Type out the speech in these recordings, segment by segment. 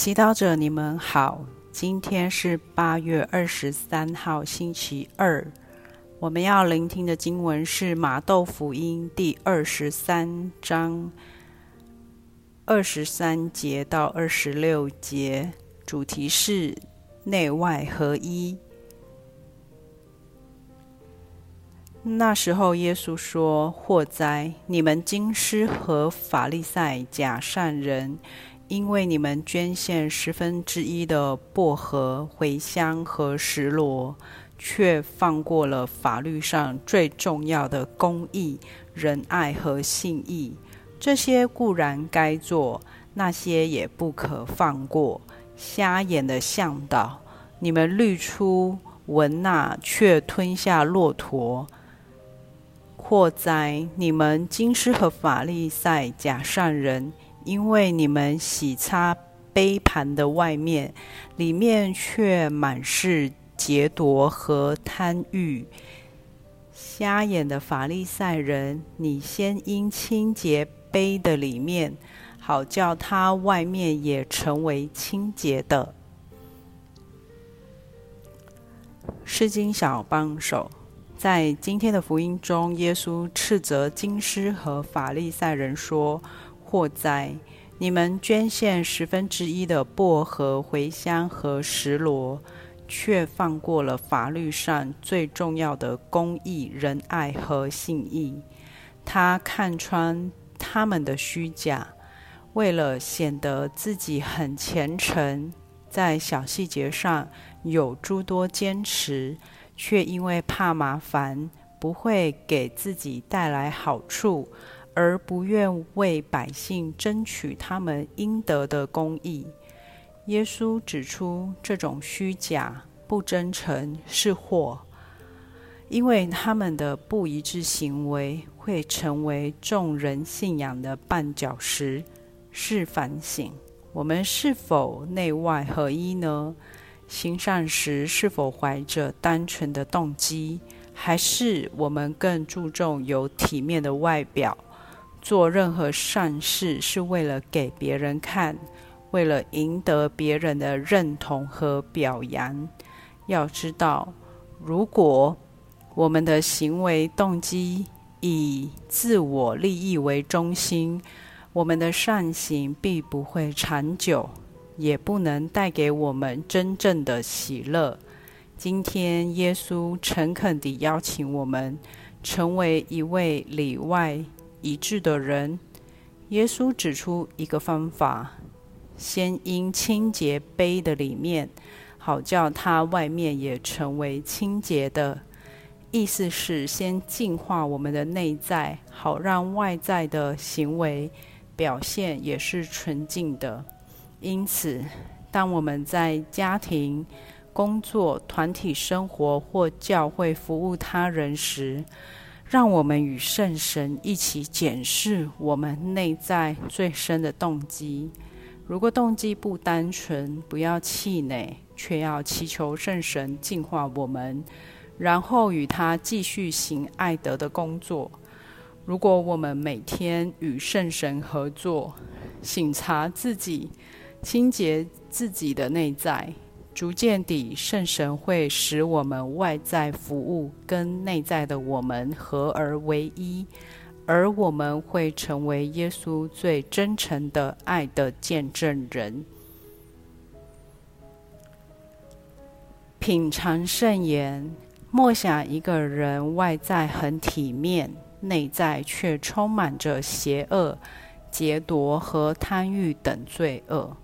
祈祷者，你们好。今天是八月二十三号，星期二。我们要聆听的经文是《马窦福音》第二十三章二十三节到二十六节，主题是内外合一。那时候，耶稣说：“祸哉！你们经师和法利赛假善人，因为你们捐献十分之一的薄荷、茴香和石螺，却放过了法律上最重要的公义、仁爱和信义。这些固然该做，那些也不可放过。瞎眼的向导，你们滤出文纳，却吞下骆驼。”祸哉！你们经师和法利赛假善人，因为你们洗擦杯盘的外面，里面却满是劫夺和贪欲。瞎眼的法利赛人，你先应清洁杯的里面，好叫它外面也成为清洁的。诗经小帮手。在今天的福音中，耶稣斥责经师和法利赛人说：“祸哉！你们捐献十分之一的薄荷、茴香和石螺，却放过了法律上最重要的公义、仁爱和信义。他看穿他们的虚假，为了显得自己很虔诚，在小细节上有诸多坚持。”却因为怕麻烦，不会给自己带来好处，而不愿为百姓争取他们应得的公义。耶稣指出，这种虚假、不真诚是祸，因为他们的不一致行为会成为众人信仰的绊脚石。是反省：我们是否内外合一呢？行善时是否怀着单纯的动机，还是我们更注重有体面的外表？做任何善事是为了给别人看，为了赢得别人的认同和表扬。要知道，如果我们的行为动机以自我利益为中心，我们的善行必不会长久。也不能带给我们真正的喜乐。今天，耶稣诚恳地邀请我们成为一位里外一致的人。耶稣指出一个方法：先因清洁杯的里面，好叫它外面也成为清洁的。意思是先净化我们的内在，好让外在的行为表现也是纯净的。因此，当我们在家庭、工作、团体生活或教会服务他人时，让我们与圣神一起检视我们内在最深的动机。如果动机不单纯，不要气馁，却要祈求圣神净化我们，然后与他继续行爱德的工作。如果我们每天与圣神合作，省察自己。清洁自己的内在，逐渐地，圣神会使我们外在服务跟内在的我们合而为一，而我们会成为耶稣最真诚的爱的见证人。品尝圣言，默想一个人外在很体面，内在却充满着邪恶、劫夺和贪欲等罪恶。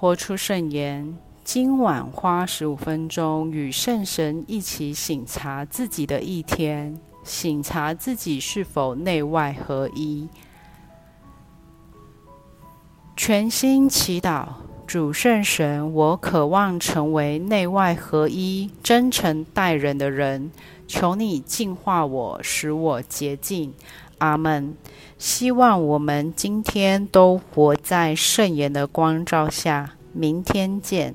活出圣言，今晚花十五分钟与圣神一起省察自己的一天，省察自己是否内外合一。全心祈祷，主圣神，我渴望成为内外合一、真诚待人的人，求你净化我，使我洁净。阿门。希望我们今天都活在圣言的光照下。明天见。